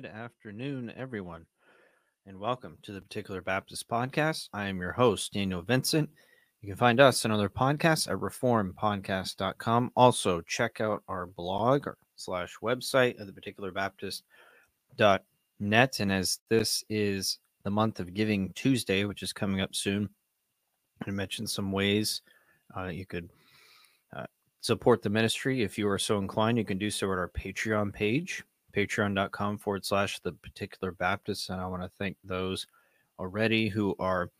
Good afternoon, everyone, and welcome to the Particular Baptist Podcast. I am your host, Daniel Vincent. You can find us and other podcasts at reformpodcast.com. Also, check out our blog or slash website at the particular baptist.net. And as this is the month of Giving Tuesday, which is coming up soon, I mentioned some ways uh, you could uh, support the ministry. If you are so inclined, you can do so at our Patreon page patreon.com forward slash the particular Baptist. And I want to thank those already who are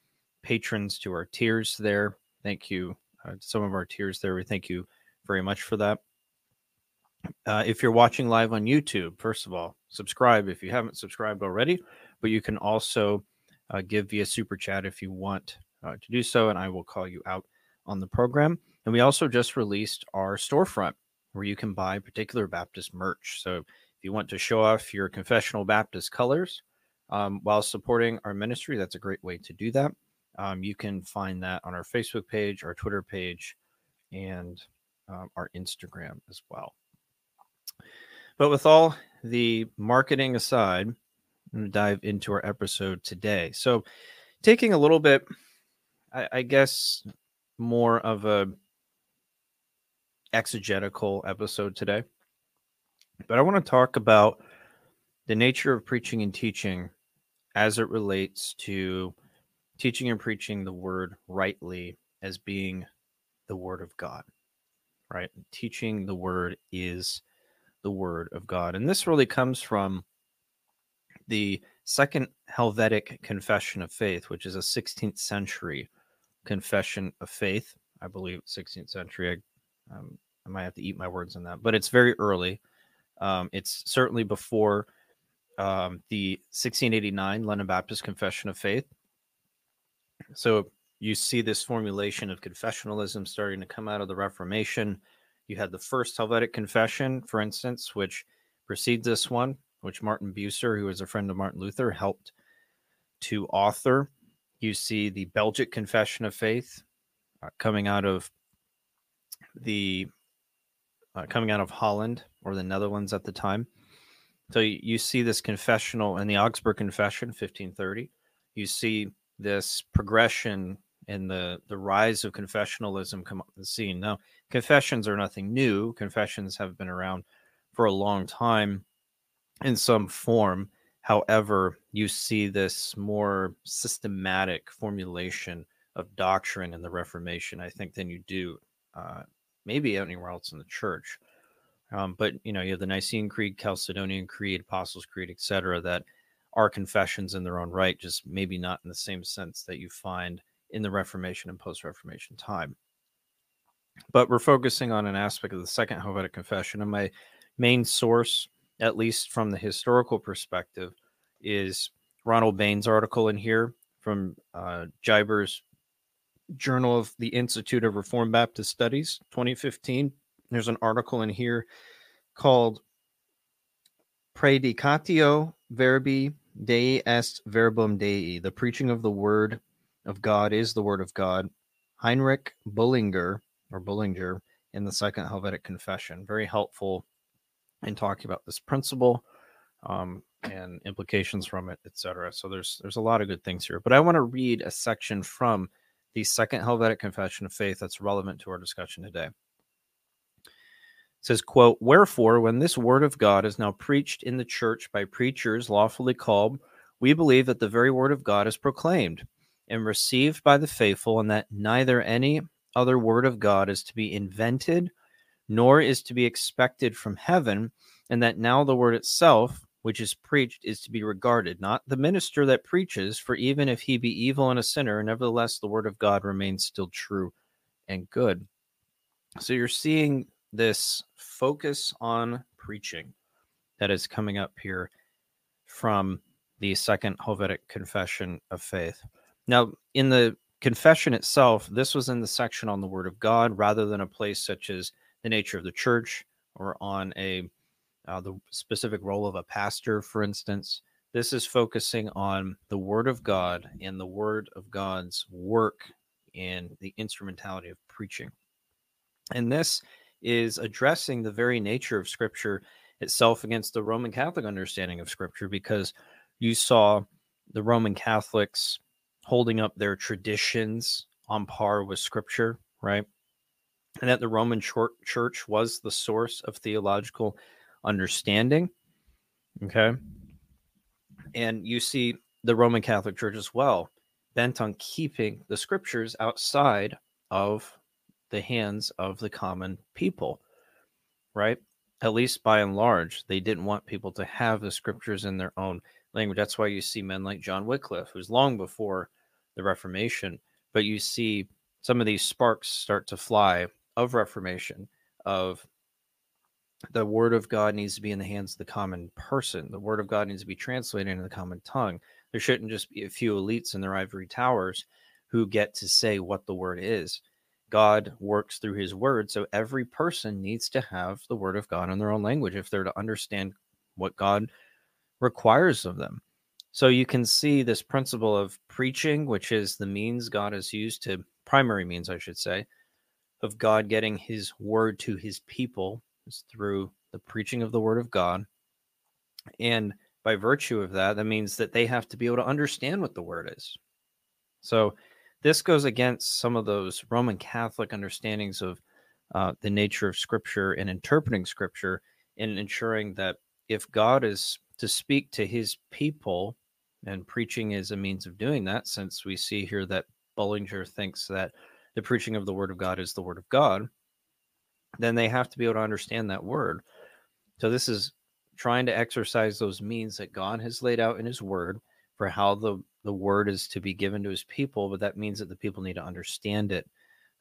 patrons to our tiers there. Thank you. Uh, some of our tiers there. We thank you very much for that. Uh, if you're watching live on YouTube, first of all, subscribe if you haven't subscribed already, but you can also uh, give via super chat if you want uh, to do so, and I will call you out on the program. And we also just released our storefront where you can buy particular Baptist merch. So if you want to show off your confessional Baptist colors um, while supporting our ministry, that's a great way to do that. Um, you can find that on our Facebook page, our Twitter page, and um, our Instagram as well. But with all the marketing aside, I'm going to dive into our episode today. So, taking a little bit, I, I guess, more of a exegetical episode today. But I want to talk about the nature of preaching and teaching as it relates to teaching and preaching the word rightly as being the word of God, right? Teaching the word is the word of God. And this really comes from the Second Helvetic Confession of Faith, which is a 16th century confession of faith. I believe 16th century. I, um, I might have to eat my words on that, but it's very early. Um, it's certainly before um, the 1689 London Baptist Confession of Faith. So you see this formulation of confessionalism starting to come out of the Reformation. You had the first Helvetic Confession, for instance, which precedes this one, which Martin Bucer, who was a friend of Martin Luther, helped to author. You see the Belgic Confession of Faith uh, coming out of the uh, coming out of Holland or the Netherlands at the time. So you, you see this confessional in the Augsburg Confession, 1530. You see this progression in the the rise of confessionalism come on the scene. Now, confessions are nothing new. Confessions have been around for a long time in some form. However, you see this more systematic formulation of doctrine in the Reformation, I think, than you do uh, maybe anywhere else in the church. Um, but you know, you have the Nicene Creed, Chalcedonian Creed, Apostles' Creed, etc., that are confessions in their own right, just maybe not in the same sense that you find in the Reformation and post-Reformation time. But we're focusing on an aspect of the Second Helvetic Confession, and my main source, at least from the historical perspective, is Ronald Baines' article in here from uh, Jiber's Journal of the Institute of Reformed Baptist Studies, 2015. There's an article in here called Predicatio Verbi Dei est Verbum Dei. The preaching of the word of God is the word of God. Heinrich Bullinger or Bullinger in the Second Helvetic Confession. Very helpful in talking about this principle um, and implications from it, etc. So there's there's a lot of good things here. But I want to read a section from the Second Helvetic Confession of Faith that's relevant to our discussion today. It says, quote, Wherefore, when this word of God is now preached in the church by preachers lawfully called, we believe that the very word of God is proclaimed and received by the faithful, and that neither any other word of God is to be invented, nor is to be expected from heaven, and that now the word itself, which is preached is to be regarded, not the minister that preaches, for even if he be evil and a sinner, nevertheless the word of God remains still true and good. So you're seeing this focus on preaching that is coming up here from the Second Helvetic Confession of Faith. Now, in the confession itself, this was in the section on the Word of God rather than a place such as the nature of the church or on a uh, the specific role of a pastor, for instance. This is focusing on the Word of God and the Word of God's work in the instrumentality of preaching. And this is addressing the very nature of Scripture itself against the Roman Catholic understanding of Scripture because you saw the Roman Catholics holding up their traditions on par with Scripture, right? And that the Roman Church was the source of theological understanding. Okay. And you see the Roman Catholic Church as well, bent on keeping the scriptures outside of the hands of the common people, right? At least by and large, they didn't want people to have the scriptures in their own language. That's why you see men like John Wycliffe, who's long before the Reformation, but you see some of these sparks start to fly of Reformation, of the word of God needs to be in the hands of the common person. The word of God needs to be translated into the common tongue. There shouldn't just be a few elites in their ivory towers who get to say what the word is. God works through his word. So every person needs to have the word of God in their own language if they're to understand what God requires of them. So you can see this principle of preaching, which is the means God has used to, primary means, I should say, of God getting his word to his people through the preaching of the word of God. And by virtue of that, that means that they have to be able to understand what the word is. So this goes against some of those Roman Catholic understandings of uh, the nature of Scripture and interpreting Scripture and ensuring that if God is to speak to his people, and preaching is a means of doing that, since we see here that Bullinger thinks that the preaching of the Word of God is the Word of God, then they have to be able to understand that Word. So this is trying to exercise those means that God has laid out in His Word for how the the word is to be given to his people, but that means that the people need to understand it.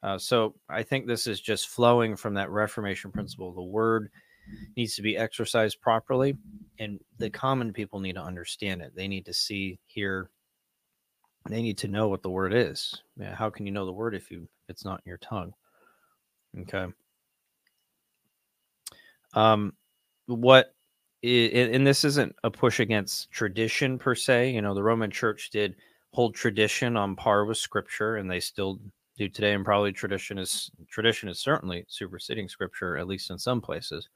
Uh, so I think this is just flowing from that Reformation principle. The word needs to be exercised properly, and the common people need to understand it. They need to see, hear, they need to know what the word is. Yeah, how can you know the word if you it's not in your tongue? Okay. Um, what and this isn't a push against tradition per se. You know, the Roman Church did hold tradition on par with Scripture, and they still do today. And probably tradition is tradition is certainly superseding Scripture, at least in some places.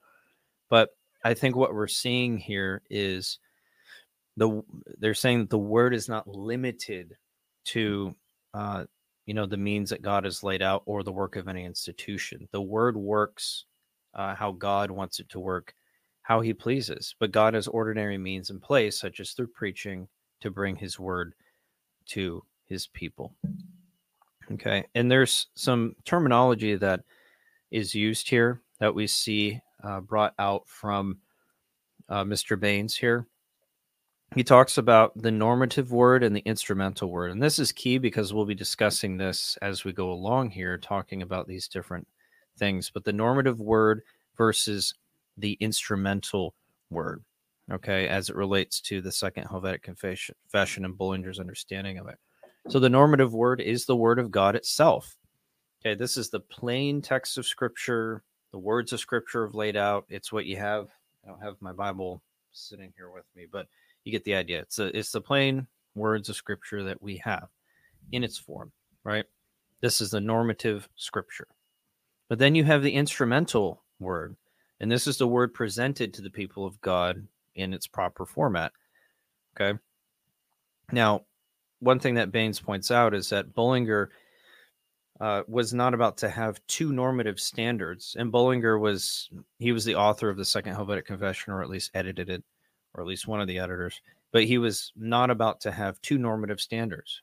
But I think what we're seeing here is the they're saying that the word is not limited to uh, you know the means that God has laid out or the work of any institution. The word works uh, how God wants it to work how he pleases. But God has ordinary means in place, such as through preaching, to bring his word to his people. Okay. And there's some terminology that is used here that we see uh, brought out from uh, Mr. Baines here. He talks about the normative word and the instrumental word. And this is key because we'll be discussing this as we go along here, talking about these different things. But the normative word versus the instrumental word, okay, as it relates to the Second Helvetic Confession, and Bullinger's understanding of it. So the normative word is the word of God itself. Okay, this is the plain text of Scripture. The words of Scripture have laid out. It's what you have. I don't have my Bible sitting here with me, but you get the idea. It's a, it's the plain words of Scripture that we have in its form, right? This is the normative Scripture. But then you have the instrumental word, and this is the word presented to the people of God in its proper format. Okay. Now, one thing that Baines points out is that Bullinger uh, was not about to have two normative standards. And Bullinger was, he was the author of the Second Helvetic Confession, or at least edited it, or at least one of the editors. But he was not about to have two normative standards,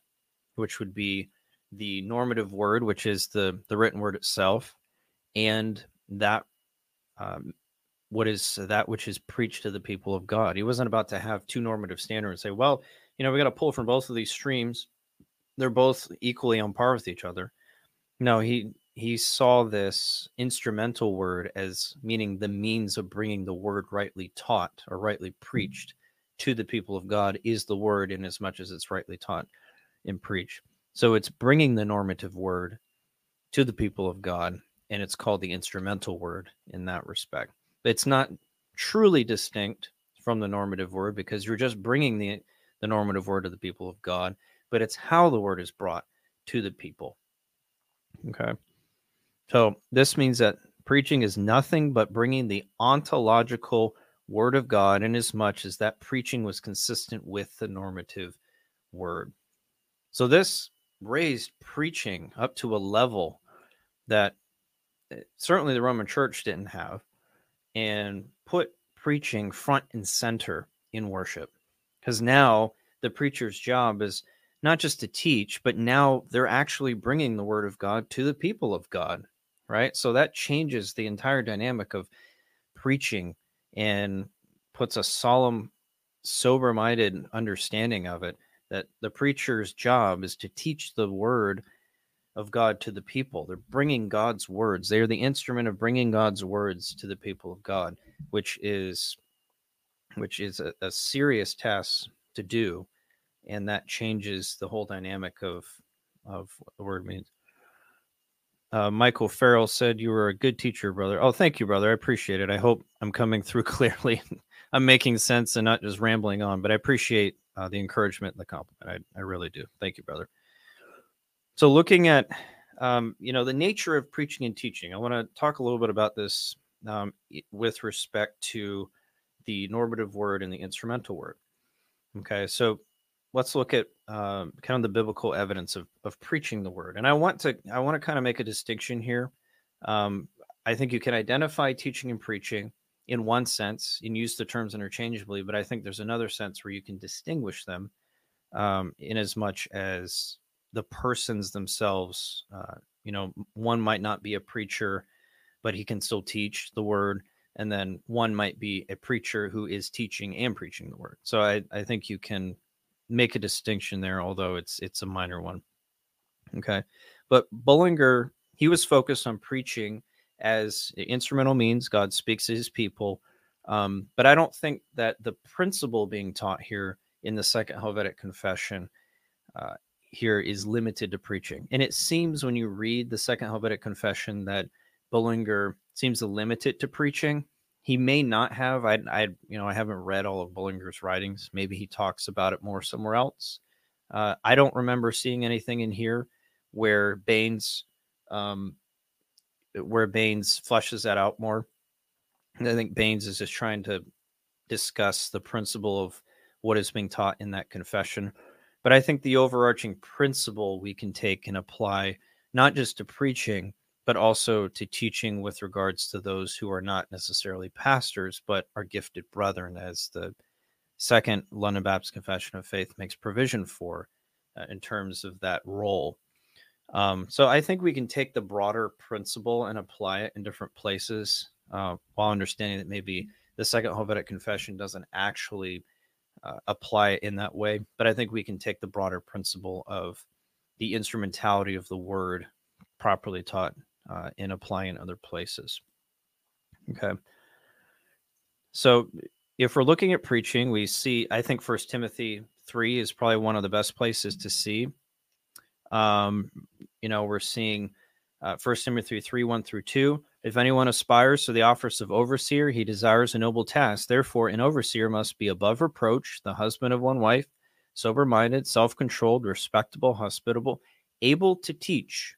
which would be the normative word, which is the, the written word itself, and that um, what is that which is preached to the people of God. He wasn't about to have two normative standards and say, well, you know, we got to pull from both of these streams. They're both equally on par with each other. No, he he saw this instrumental word as meaning the means of bringing the word rightly taught or rightly preached to the people of God is the word in as much as it's rightly taught and preached. So it's bringing the normative word to the people of God and it's called the instrumental word in that respect. It's not truly distinct from the normative word because you're just bringing the the normative word to the people of God, but it's how the word is brought to the people. Okay. So this means that preaching is nothing but bringing the ontological word of God in as much as that preaching was consistent with the normative word. So this raised preaching up to a level that certainly the Roman church didn't have and put preaching front and center in worship. Because now the preacher's job is not just to teach, but now they're actually bringing the word of God to the people of God, right? So that changes the entire dynamic of preaching and puts a solemn, sober minded understanding of it that the preacher's job is to teach the word of God to the people. They're bringing God's words. They are the instrument of bringing God's words to the people of God, which is which is a, a serious task to do, and that changes the whole dynamic of of what the word means. Uh, Michael Farrell said you were a good teacher, brother. Oh, thank you, brother. I appreciate it. I hope I'm coming through clearly. I'm making sense and not just rambling on, but I appreciate uh, the encouragement and the compliment. I, I really do. Thank you, brother. So, looking at um, you know the nature of preaching and teaching, I want to talk a little bit about this um, with respect to the normative word and the instrumental word. Okay, so let's look at um, kind of the biblical evidence of, of preaching the word, and I want to I want to kind of make a distinction here. Um, I think you can identify teaching and preaching in one sense and use the terms interchangeably, but I think there's another sense where you can distinguish them um, in as much as the persons themselves. Uh, you know, one might not be a preacher, but he can still teach the word. And then one might be a preacher who is teaching and preaching the word. So I, I think you can make a distinction there, although it's it's a minor one. Okay. But Bullinger, he was focused on preaching as instrumental means God speaks to his people. Um, but I don't think that the principle being taught here in the Second Helvetic Confession uh, here is limited to preaching. And it seems when you read the Second Helvetic Confession that Bullinger seems to limit it to preaching. He may not have. I, I, you know, I haven't read all of Bullinger's writings. Maybe he talks about it more somewhere else. Uh, I don't remember seeing anything in here where Baines um, where Baines flushes that out more. And I think Baines is just trying to discuss the principle of what is being taught in that confession. But I think the overarching principle we can take and apply not just to preaching, but also to teaching with regards to those who are not necessarily pastors, but are gifted brethren, as the second London Baptist Confession of Faith makes provision for uh, in terms of that role. Um, so I think we can take the broader principle and apply it in different places uh, while understanding that maybe the Second Helvetic Confession doesn't actually uh, apply it in that way. But I think we can take the broader principle of the instrumentality of the word properly taught uh, and apply in other places. Okay. So if we're looking at preaching, we see, I think First Timothy 3 is probably one of the best places to see um, you know, we're seeing uh, First Timothy 3 1 through 2. If anyone aspires to the office of overseer, he desires a noble task. Therefore, an overseer must be above reproach, the husband of one wife, sober minded, self controlled, respectable, hospitable, able to teach.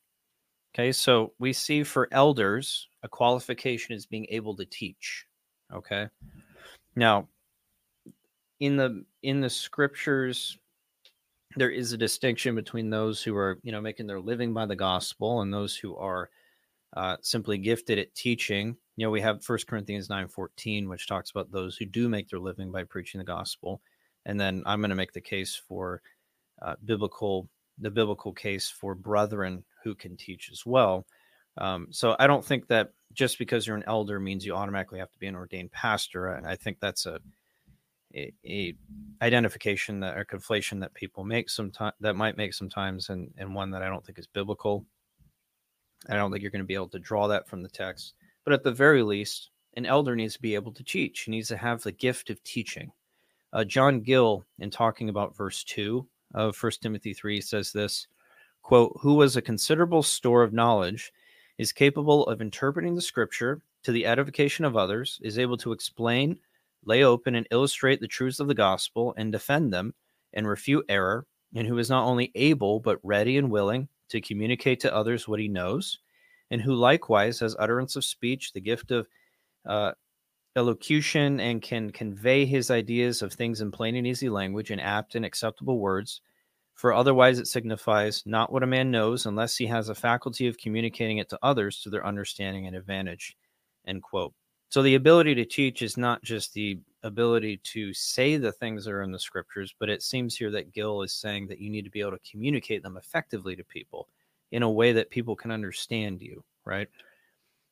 Okay, so we see for elders, a qualification is being able to teach. Okay. Now, in the in the scriptures there is a distinction between those who are you know making their living by the gospel and those who are uh, simply gifted at teaching. You know we have First corinthians 9 14 which talks about those who do make their living by preaching the gospel. And then i'm going to make the case for uh, biblical the biblical case for brethren who can teach as well. Um, so i don't think that just because you're an elder means you automatically have to be an ordained pastor. And i think that's a a, a identification that or conflation that people make sometimes that might make sometimes and and one that I don't think is biblical. I don't think you're going to be able to draw that from the text, but at the very least, an elder needs to be able to teach. He needs to have the gift of teaching. Uh, John Gill, in talking about verse two of First Timothy three, says this: "quote Who was a considerable store of knowledge, is capable of interpreting the Scripture to the edification of others, is able to explain." lay open and illustrate the truths of the gospel and defend them and refute error, and who is not only able but ready and willing to communicate to others what he knows, and who likewise has utterance of speech, the gift of uh, elocution and can convey his ideas of things in plain and easy language in apt and acceptable words. For otherwise it signifies not what a man knows unless he has a faculty of communicating it to others to their understanding and advantage. End quote. So the ability to teach is not just the ability to say the things that are in the scriptures, but it seems here that Gill is saying that you need to be able to communicate them effectively to people in a way that people can understand you, right?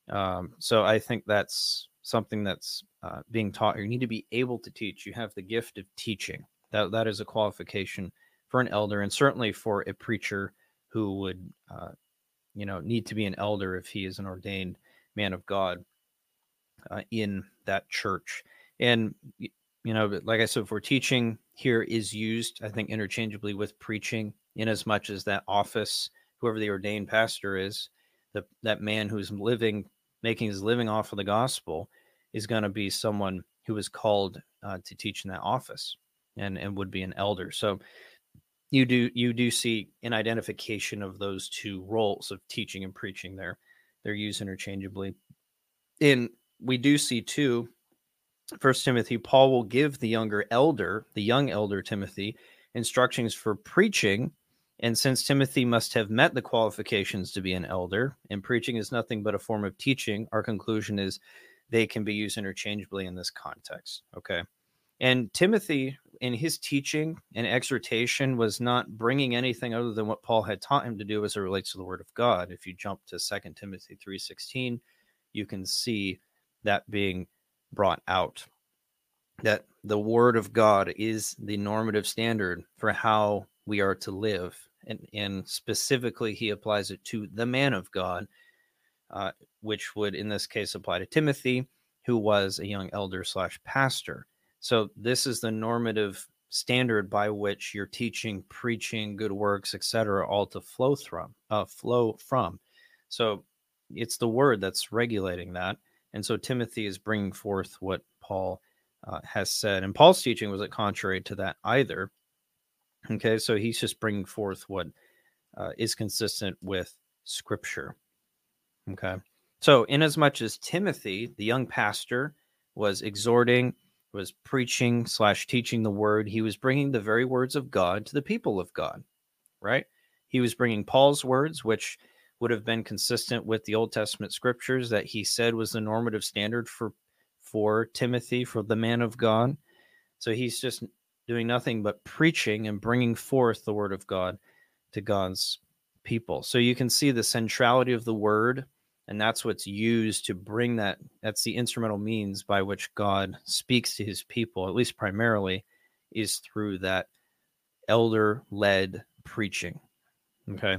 Um, so I think that's something that's uh, being taught. You need to be able to teach. You have the gift of teaching. That that is a qualification for an elder, and certainly for a preacher who would, uh, you know, need to be an elder if he is an ordained man of God uh, in that church. And you know, like I said, for teaching here is used, I think, interchangeably with preaching, in as much as that office, whoever the ordained pastor is, the, that man who's living, making his living off of the gospel, is going to be someone who is called uh, to teach in that office and and would be an elder. So you do you do see an identification of those two roles of teaching and preaching there. They're used interchangeably. In we do see too, First Timothy, Paul will give the younger elder, the young elder Timothy, instructions for preaching. And since Timothy must have met the qualifications to be an elder, and preaching is nothing but a form of teaching, our conclusion is they can be used interchangeably in this context. Okay. And Timothy, in his teaching and exhortation, was not bringing anything other than what Paul had taught him to do as it relates to the Word of God. If you jump to Second Timothy 3.16, you can see that being brought out. That the Word of God is the normative standard for how we are to live. And, and specifically, he applies it to the man of God uh, which would in this case apply to Timothy, who was a young elder slash pastor. So this is the normative standard by which you're teaching, preaching, good works, etc., all to flow from. Uh, flow from. So it's the word that's regulating that, and so Timothy is bringing forth what Paul uh, has said, and Paul's teaching wasn't contrary to that either. Okay, so he's just bringing forth what uh, is consistent with Scripture. Okay. So, inasmuch as Timothy, the young pastor, was exhorting, was preaching slash teaching the word, he was bringing the very words of God to the people of God, right? He was bringing Paul's words, which would have been consistent with the Old Testament scriptures that he said was the normative standard for for Timothy, for the man of God. So he's just doing nothing but preaching and bringing forth the word of God to God's people. So you can see the centrality of the word and that's what's used to bring that that's the instrumental means by which god speaks to his people at least primarily is through that elder led preaching okay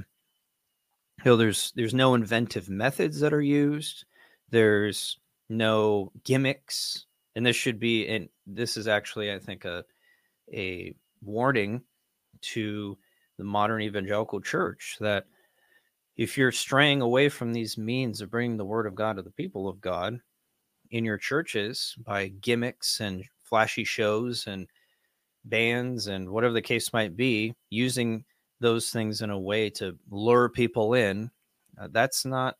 so there's there's no inventive methods that are used. There's no gimmicks and this should be and this is actually i think a a warning to the modern evangelical church that if you're straying away from these means of bringing the word of God to the people of God in your churches by gimmicks and flashy shows and bands and whatever the case might be, using those things in a way to lure people in, uh, that's not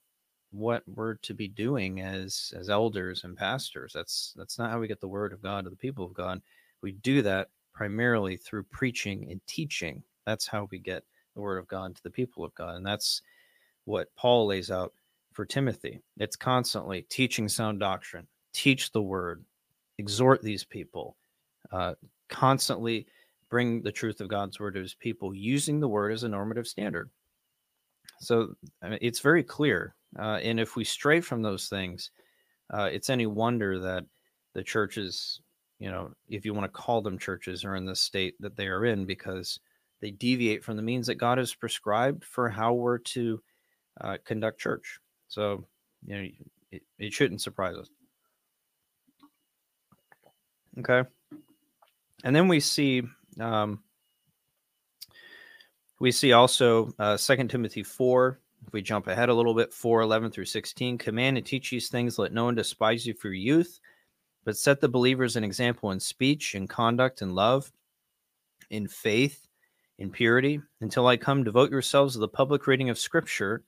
what we're to be doing as as elders and pastors. That's that's not how we get the word of God to the people of God. We do that primarily through preaching and teaching. That's how we get the word of God to the people of God. And that's what Paul lays out for Timothy. It's constantly teaching sound doctrine, teach the word, exhort these people, uh, constantly bring the truth of God's word to his people using the word as a normative standard. So I mean, it's very clear. Uh, and if we stray from those things, uh, it's any wonder that the churches, you know, if you want to call them churches, are in the state that they are in because they deviate from the means that God has prescribed for how we're to uh, conduct church. So, you know, it, it shouldn't surprise us. Okay. And then we see um, we see also uh, 2 Timothy 4. If we jump ahead a little bit, 4 11 through 16, command and teach these things, let no one despise you for your youth, but set the believers an example in speech, in conduct, in love, in faith, in purity. Until I come, devote yourselves to the public reading of Scripture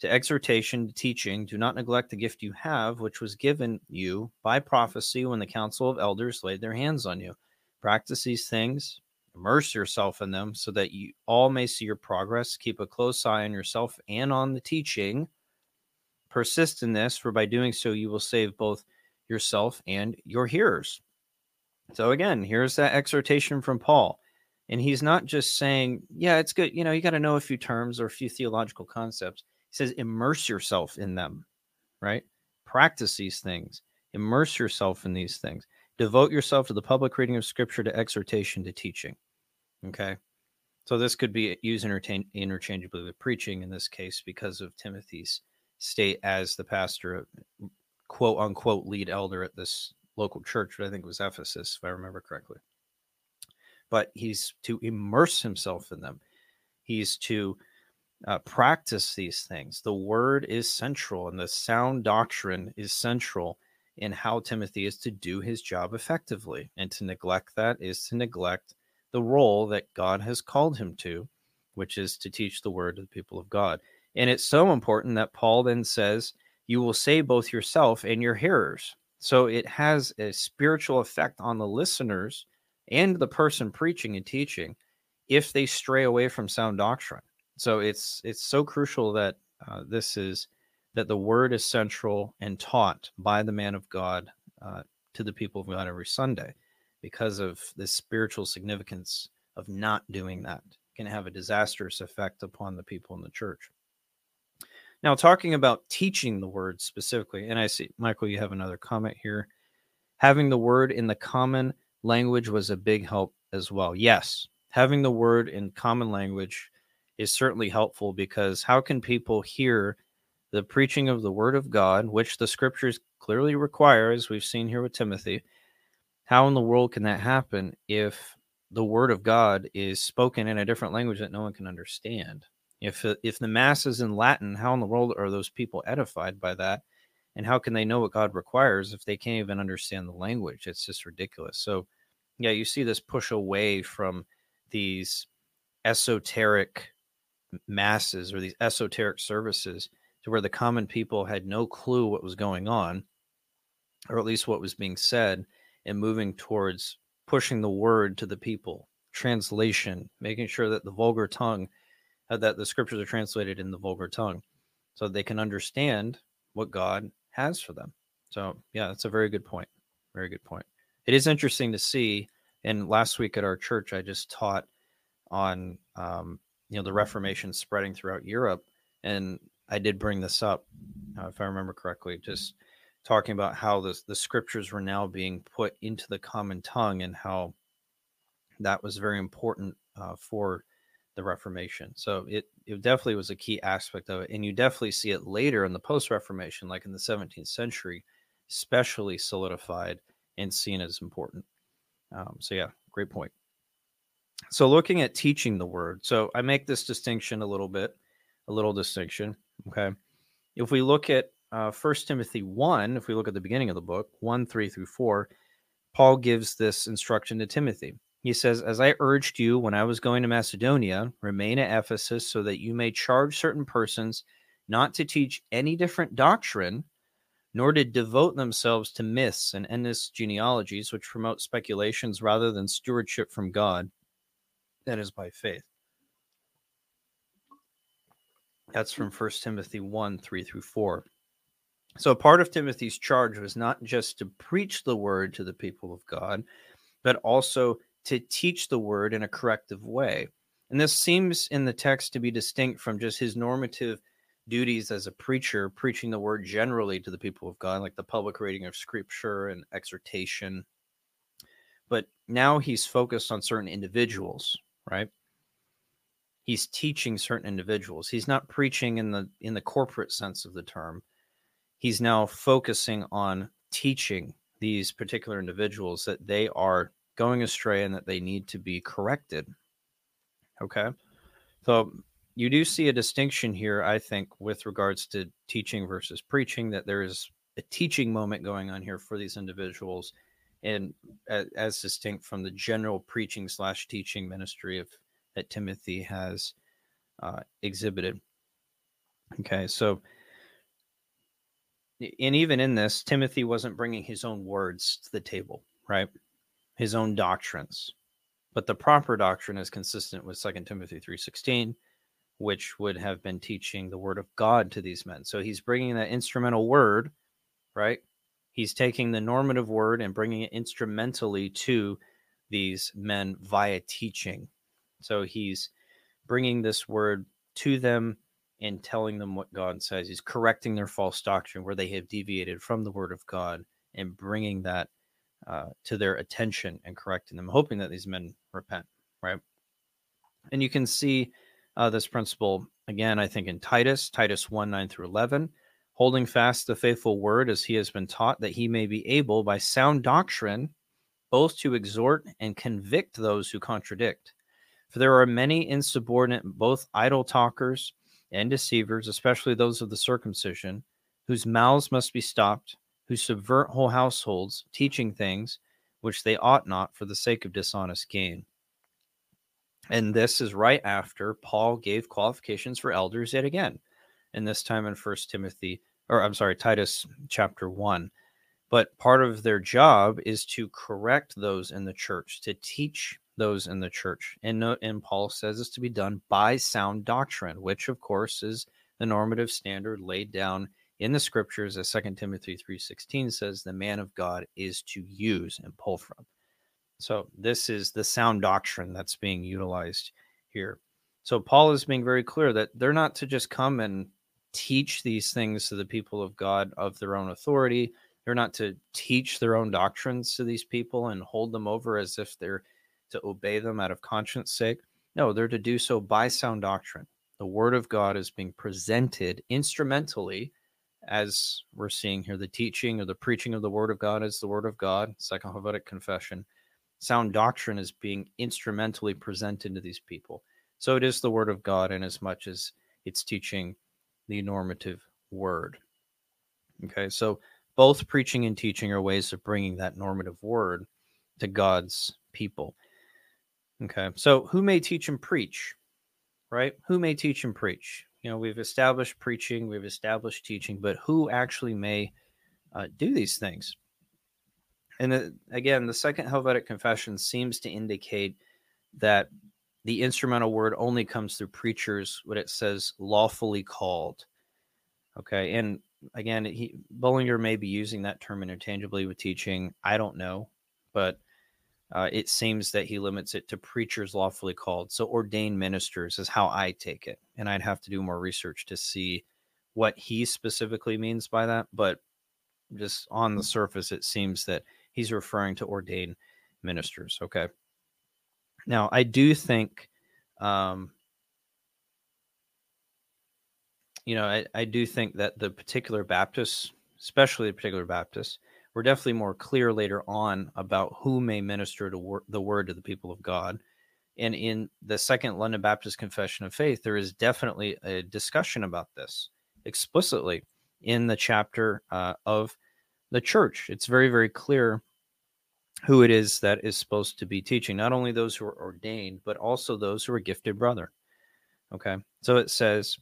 to exhortation, to teaching. Do not neglect the gift you have, which was given you by prophecy when the council of elders laid their hands on you. Practice these things, immerse yourself in them, so that you all may see your progress. Keep a close eye on yourself and on the teaching. Persist in this, for by doing so, you will save both yourself and your hearers. So, again, here's that exhortation from Paul. And he's not just saying, yeah, it's good. You know, you got to know a few terms or a few theological concepts. He says, immerse yourself in them, right? Practice these things, immerse yourself in these things, devote yourself to the public reading of scripture, to exhortation, to teaching. Okay. So this could be used interchange- interchangeably with preaching in this case because of Timothy's state as the pastor, quote unquote, lead elder at this local church, but I think it was Ephesus, if I remember correctly. But he's to immerse himself in them. He's to uh, practice these things. The word is central, and the sound doctrine is central in how Timothy is to do his job effectively. And to neglect that is to neglect the role that God has called him to, which is to teach the word to the people of God. And it's so important that Paul then says, You will save both yourself and your hearers. So it has a spiritual effect on the listeners and the person preaching and teaching if they stray away from sound doctrine. So it's it's so crucial that uh, this is that the word is central and taught by the man of God uh, to the people of God every Sunday, because of the spiritual significance of not doing that can have a disastrous effect upon the people in the church. Now, talking about teaching the word specifically, and I see Michael, you have another comment here. Having the word in the common language was a big help as well. Yes, having the word in common language is certainly helpful because how can people hear the preaching of the word of God, which the scriptures clearly require, as we've seen here with Timothy? How in the world can that happen if the word of God is spoken in a different language that no one can understand? If uh, if the mass is in Latin, how in the world are those people edified by that? And how can they know what God requires if they can't even understand the language? It's just ridiculous. So, yeah, you see this push away from these esoteric masses or these esoteric services to where the common people had no clue what was going on, or at least what was being said, and moving towards pushing the word to the people, translation, making sure that the vulgar tongue, uh, that the scriptures are translated in the vulgar tongue, so they can understand what God has for them. So, yeah, that's a very good point. Very good point. It is interesting to see. And last week at our church, I just taught on um, you know the Reformation spreading throughout Europe, and I did bring this up, uh, if I remember correctly, just talking about how the the scriptures were now being put into the common tongue and how that was very important uh, for the Reformation. So it it definitely was a key aspect of it, and you definitely see it later in the post Reformation, like in the 17th century, especially solidified and seen as important. Um, so yeah, great point. So looking at teaching the word, so I make this distinction a little bit, a little distinction. Okay, if we look at uh, First Timothy one, if we look at the beginning of the book, one three through four, Paul gives this instruction to Timothy. He says, As I urged you when I was going to Macedonia, remain at Ephesus so that you may charge certain persons not to teach any different doctrine, nor to devote themselves to myths and endless genealogies, which promote speculations rather than stewardship from God that is by faith. That's mm. from 1 Timothy 1 3 through 4. So, part of Timothy's charge was not just to preach the word to the people of God, but also to teach the word in a corrective way. And this seems in the text to be distinct from just his normative duties as a preacher, preaching the word generally to the people of God, like the public reading of scripture and exhortation. But now he's focused on certain individuals, right? He's teaching certain individuals. He's not preaching in the in the corporate sense of the term. He's now focusing on teaching these particular individuals that they are going astray and that they need to be corrected. Okay. So you do see a distinction here, I think, with regards to teaching versus preaching, that there is a teaching moment going on here for these individuals, and as, distinct from the general preaching slash teaching ministry of that Timothy has uh, exhibited. Okay, so and even in this, Timothy wasn't bringing his own words to the table, right? His own doctrines. But the proper doctrine is consistent with 2 Timothy 3:16, which would have been teaching the word of God to these men. So he's bringing that instrumental word, right? He's taking the normative word and bringing it instrumentally to these men via teaching. So he's bringing this word to them and telling them what God says. He's correcting their false doctrine where they have deviated from the word of God and bringing that uh, to their attention and correcting them, hoping that these men repent, right? And you can see uh, this principle again, I think, in Titus, Titus 1 9 through 11, holding fast the faithful word as he has been taught, that he may be able by sound doctrine both to exhort and convict those who contradict. For there are many insubordinate, both idle talkers and deceivers, especially those of the circumcision, whose mouths must be stopped, who subvert whole households, teaching things which they ought not for the sake of dishonest gain. And this is right after Paul gave qualifications for elders yet again, and this time in First Timothy, or I'm sorry, Titus chapter 1. But part of their job is to correct those in the church, to teach those in the church. And, no, and Paul says it's to be done by sound doctrine, which of course is the normative standard laid down in the scriptures as 2 Timothy 3:16 says the man of God is to use and pull from. So this is the sound doctrine that's being utilized here. So Paul is being very clear that they're not to just come and teach these things to the people of God of their own authority. They're not to teach their own doctrines to these people and hold them over as if they're to obey them out of conscience sake. No, they're to do so by sound doctrine. The word of God is being presented instrumentally, as we're seeing here. The teaching or the preaching of the word of God is the word of God, Second Helvetic Confession. Sound doctrine is being instrumentally presented to these people. So it is the word of God in as much as it's teaching the normative word. Okay, so both preaching and teaching are ways of bringing that normative word to God's people. Okay. So who may teach and preach? Right? Who may teach and preach? You know, we've established preaching, we've established teaching, but who actually may uh, do these things? And again, the second Helvetic Confession seems to indicate that the instrumental word only comes through preachers, what it says, lawfully called. Okay. And again, he, Bullinger may be using that term interchangeably with teaching. I don't know. But uh, it seems that he limits it to preachers lawfully called. So ordained ministers is how I take it. And I'd have to do more research to see what he specifically means by that. But just on the surface, it seems that he's referring to ordained ministers. Okay. Now, I do think, um, you know, I, I do think that the particular Baptists, especially the particular Baptists, we're definitely more clear later on about who may minister to wor- the word to the people of God. And in the Second London Baptist Confession of Faith, there is definitely a discussion about this explicitly in the chapter uh, of the church. It's very, very clear who it is that is supposed to be teaching, not only those who are ordained, but also those who are gifted brother. Okay. So it says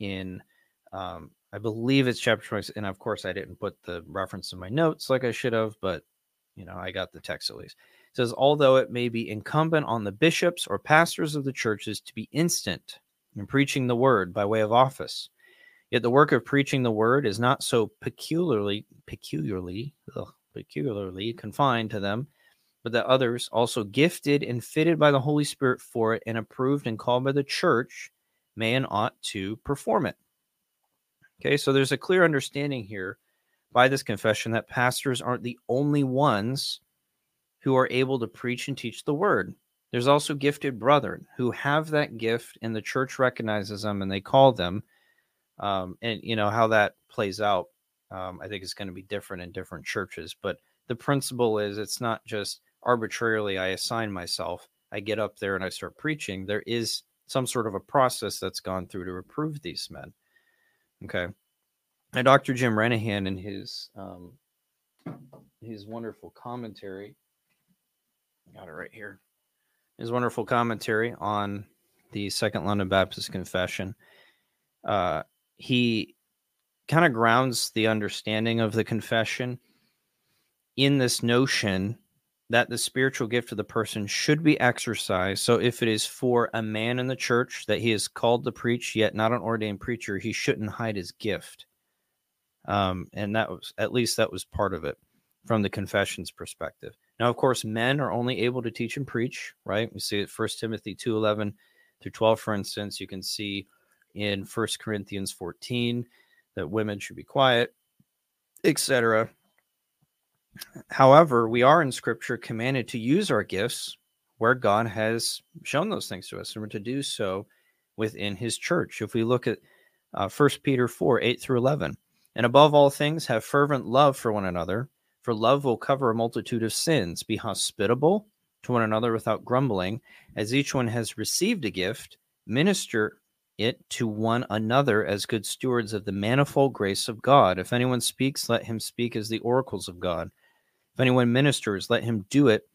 in um, I believe it's chapter 20. And of course, I didn't put the reference in my notes like I should have, but you know, I got the text at least. It says, although it may be incumbent on the bishops or pastors of the churches to be instant in preaching the word by way of office, yet the work of preaching the word is not so peculiarly, peculiarly, ugh, peculiarly confined to them, but that others, also gifted and fitted by the Holy Spirit for it and approved and called by the church, may and ought to perform it. Okay, so there's a clear understanding here by this confession that pastors aren't the only ones who are able to preach and teach the word. There's also gifted brethren who have that gift, and the church recognizes them and they call them. Um, and you know how that plays out. Um, I think it's going to be different in different churches, but the principle is it's not just arbitrarily I assign myself. I get up there and I start preaching. There is some sort of a process that's gone through to approve these men. Okay. And Dr. Jim Renihan in his um, his wonderful commentary, got it right here. His wonderful commentary on the Second London Baptist Confession. Uh, he kind of grounds the understanding of the confession in this notion that the spiritual gift of the person should be exercised. So, if it is for a man in the church that he is called to preach, yet not an ordained preacher, he shouldn't hide his gift. Um, and that was at least that was part of it from the confession's perspective. Now, of course, men are only able to teach and preach, right? We see it First Timothy two eleven through twelve, for instance. You can see in First Corinthians fourteen that women should be quiet, etc. However, we are in Scripture commanded to use our gifts where God has shown those things to us, and we're to do so within His church. If we look at uh, 1 Peter 4 8 through 11, and above all things, have fervent love for one another, for love will cover a multitude of sins. Be hospitable to one another without grumbling, as each one has received a gift, minister it to one another as good stewards of the manifold grace of God. If anyone speaks, let him speak as the oracles of God. If anyone ministers, let him do it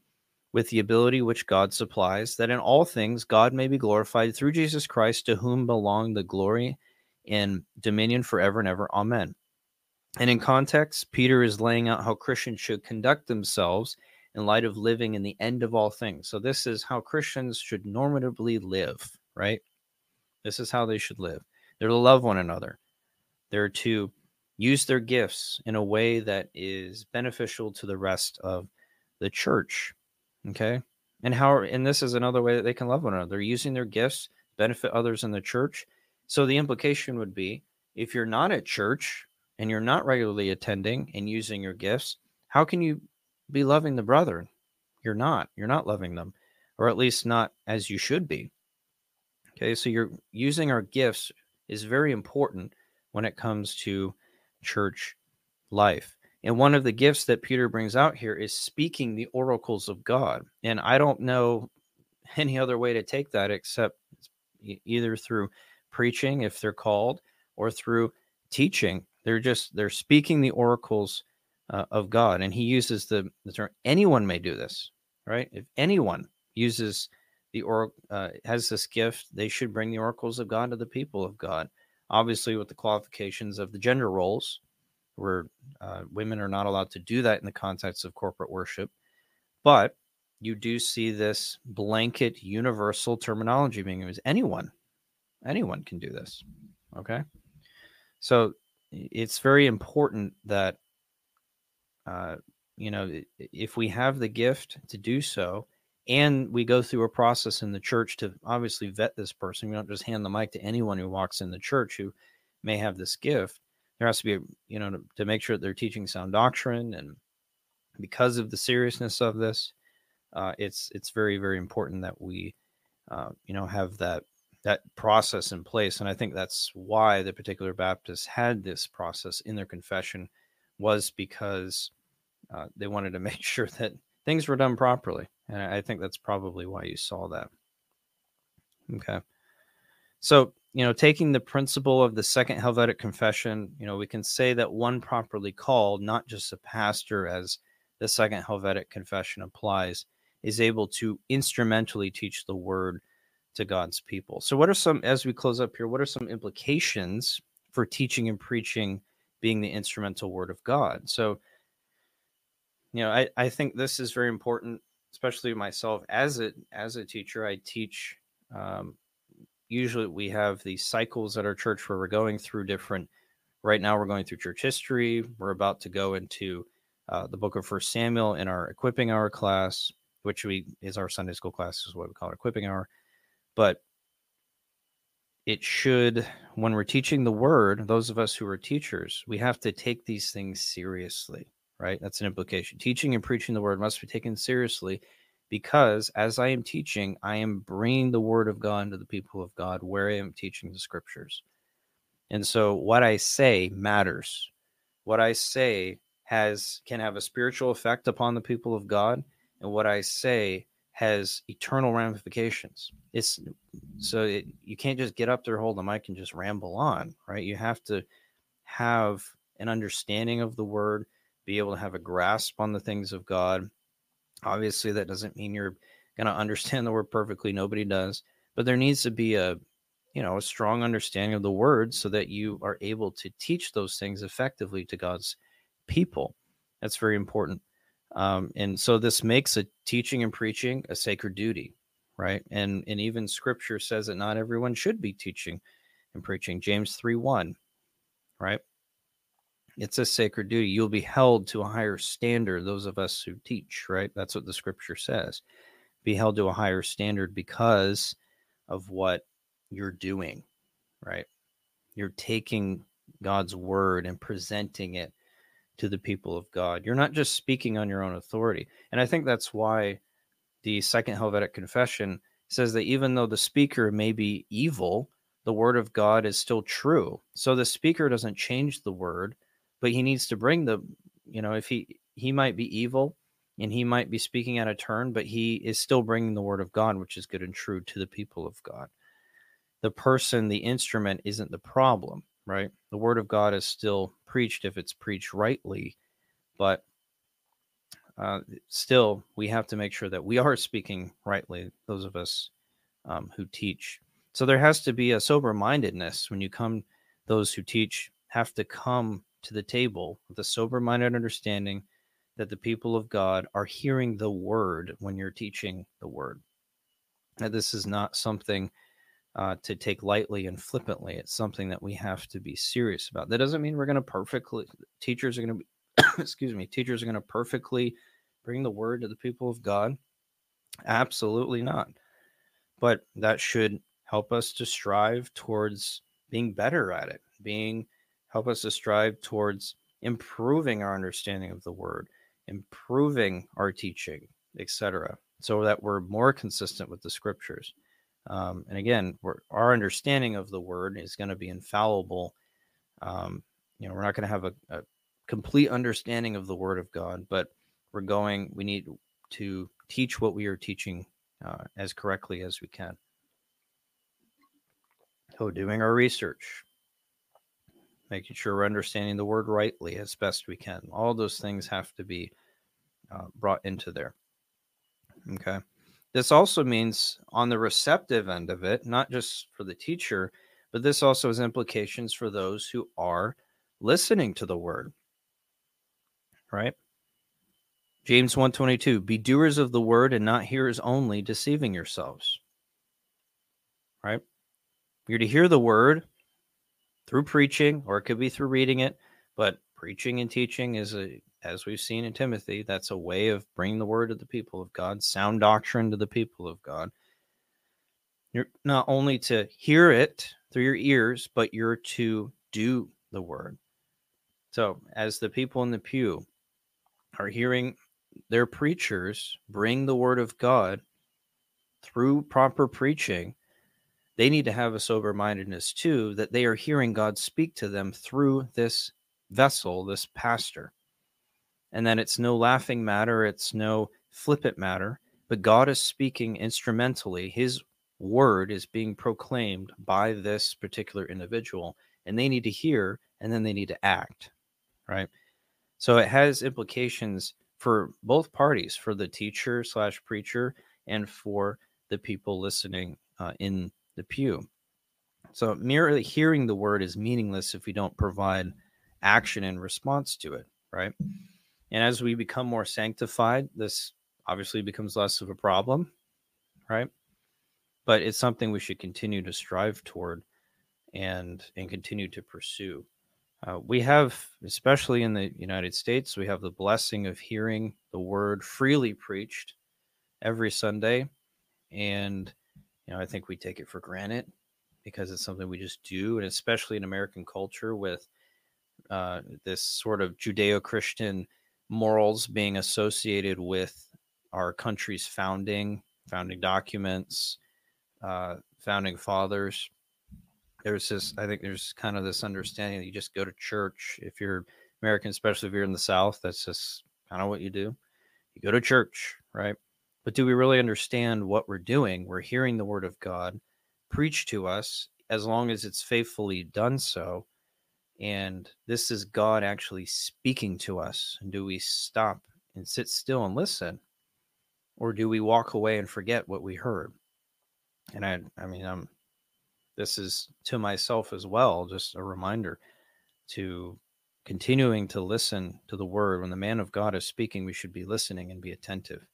with the ability which God supplies, that in all things God may be glorified through Jesus Christ, to whom belong the glory and dominion forever and ever. Amen. And in context, Peter is laying out how Christians should conduct themselves in light of living in the end of all things. So, this is how Christians should normatively live, right? This is how they should live. They're to love one another. They're to use their gifts in a way that is beneficial to the rest of the church. Okay. And how, and this is another way that they can love one another. Using their gifts, benefit others in the church. So the implication would be if you're not at church and you're not regularly attending and using your gifts, how can you be loving the brethren? You're not. You're not loving them, or at least not as you should be. Okay. So you're using our gifts is very important when it comes to church life. And one of the gifts that Peter brings out here is speaking the oracles of God. And I don't know any other way to take that except either through preaching, if they're called, or through teaching. They're just they're speaking the oracles uh, of God, and he uses the, the term anyone may do this, right? If anyone uses the or uh, has this gift, they should bring the oracles of God to the people of God obviously with the qualifications of the gender roles, where uh, women are not allowed to do that in the context of corporate worship. But you do see this blanket universal terminology being used. Anyone, anyone can do this. Okay. So it's very important that, uh, you know, if we have the gift to do so, and we go through a process in the church to obviously vet this person. We don't just hand the mic to anyone who walks in the church who may have this gift. There has to be, you know, to, to make sure that they're teaching sound doctrine, and because of the seriousness of this, uh, it's it's very very important that we, uh, you know, have that that process in place. And I think that's why the particular Baptists had this process in their confession, was because uh, they wanted to make sure that things were done properly. And I think that's probably why you saw that. Okay. So, you know, taking the principle of the second Helvetic confession, you know, we can say that one properly called, not just a pastor, as the second Helvetic confession applies, is able to instrumentally teach the word to God's people. So, what are some, as we close up here, what are some implications for teaching and preaching being the instrumental word of God? So, you know, I, I think this is very important especially myself as a as a teacher i teach um, usually we have these cycles at our church where we're going through different right now we're going through church history we're about to go into uh, the book of first samuel in our equipping hour class which we is our sunday school class is what we call it equipping hour but it should when we're teaching the word those of us who are teachers we have to take these things seriously right? That's an implication. Teaching and preaching the word must be taken seriously because as I am teaching, I am bringing the word of God to the people of God where I am teaching the scriptures. And so what I say matters. What I say has can have a spiritual effect upon the people of God, and what I say has eternal ramifications. It's so it, you can't just get up there, hold the mic, and just ramble on, right? You have to have an understanding of the word be able to have a grasp on the things of God. Obviously, that doesn't mean you're going to understand the word perfectly. Nobody does. But there needs to be a, you know, a strong understanding of the word so that you are able to teach those things effectively to God's people. That's very important. Um, and so this makes a teaching and preaching a sacred duty, right? And and even scripture says that not everyone should be teaching and preaching. James 3 1, right? It's a sacred duty. You'll be held to a higher standard, those of us who teach, right? That's what the scripture says. Be held to a higher standard because of what you're doing, right? You're taking God's word and presenting it to the people of God. You're not just speaking on your own authority. And I think that's why the Second Helvetic Confession says that even though the speaker may be evil, the word of God is still true. So the speaker doesn't change the word, but he needs to bring the, you know, if he he might be evil and he might be speaking out of turn, but he is still bringing the word of God, which is good and true to the people of God the person, the instrument isn't the problem, right? The word of God is still preached if it's preached rightly, but uh, still, we have to make sure that we are speaking rightly, those of us um, who teach. So there has to be a sober mindedness when you come, those who teach have to come to the table with a sober minded understanding that the people of God are hearing the word when you're teaching the word. That this is not something uh, to take lightly and flippantly. It's something that we have to be serious about. That doesn't mean we're going to perfectly, teachers are going to be, excuse me, teachers are going to perfectly bring the word to the people of God. Absolutely not. But that should help us to strive towards being better at it, being, help us to strive towards improving our understanding of the word, improving our teaching, etc., so that we're more consistent with the scriptures. Um, and again, our understanding of the word is going to be infallible. Um, you know, we're not going to have a, a, complete understanding of the word of God, but we're going, we need to teach what we are teaching uh, as correctly as we can. So, doing our research, making sure we're understanding the word rightly as best we can. All those things have to be uh, brought into there. Okay. This also means on the receptive end of it, not just for the teacher, but this also has implications for those who are listening to the word. Right? James 122, be doers of the word and not hearers only, deceiving yourselves. Right? You're to hear the word through preaching, or it could be through reading it, but preaching and teaching is a as we've seen in Timothy, that's a way of bringing the word to the people of God, sound doctrine to the people of God. You're not only to hear it through your ears, but you're to do the word. So, as the people in the pew are hearing their preachers bring the word of God through proper preaching, they need to have a sober mindedness too, that they are hearing God speak to them through this vessel, this pastor and that it's no laughing matter, it's no flippant matter, but God is speaking instrumentally. His word is being proclaimed by this particular individual, and they need to hear and then they need to act, right? So it has implications for both parties, for the teacher slash preacher and for the people listening uh, in the pew. So merely hearing the word is meaningless if we don't provide action in response to it, right? And as we become more sanctified, this obviously becomes less of a problem, right? But it's something we should continue to strive toward and and continue to pursue. Uh, we have, especially in the United States, we have the blessing of hearing the word freely preached every Sunday, and you know I think we take it for granted because it's something we just do, and especially in American culture with uh, this sort of Judeo-Christian morals being associated with our country's founding, founding documents, uh, founding fathers. There's this, I think there's kind of this understanding that you just go to church. If you're American, especially if you're in the South, that's just kind of what you do. You go to church, right? But do we really understand what we're doing? We're hearing the word of God preached to us as long as it's faithfully done so and this is God actually speaking to us. And do we stop and sit still and listen? Or do we walk away and forget what we heard? And I I mean I'm this is to myself as well, just a reminder to continuing to listen to the word. When the man of God is speaking, we should be listening and be attentive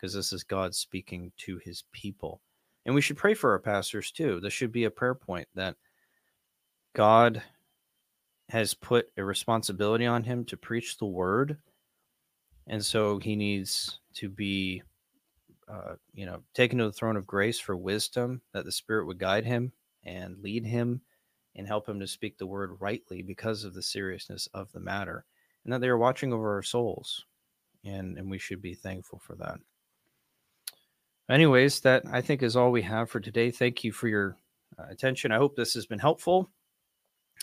because this is God speaking to his people. And we should pray for our pastors too. This should be a prayer point that God has put a responsibility on him to preach the word. And so he needs to be, uh, you know, taken to the throne of grace for wisdom, that the Spirit would guide him and lead him and help him to speak the word rightly because of the seriousness of the matter, and that they are watching over our souls. And, and we should be thankful for that. Anyways, that I think is all we have for today. Thank you for your uh, attention. I hope this has been helpful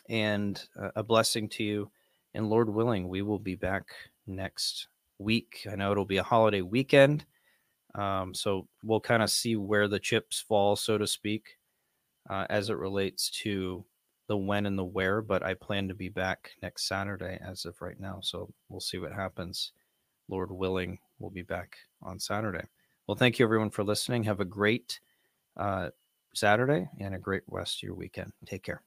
and uh, a blessing to you. And Lord willing, we will be back next week. I know it'll be a holiday weekend. Um, so we'll kind of see where the chips fall, so to speak, uh, as it relates to the when and the where. But I plan to be back next Saturday as of right now. So we'll see what happens. Lord willing, we'll be back on Saturday. Well, thank you everyone for listening. Have a great uh, Saturday and a great rest of your weekend. Take care.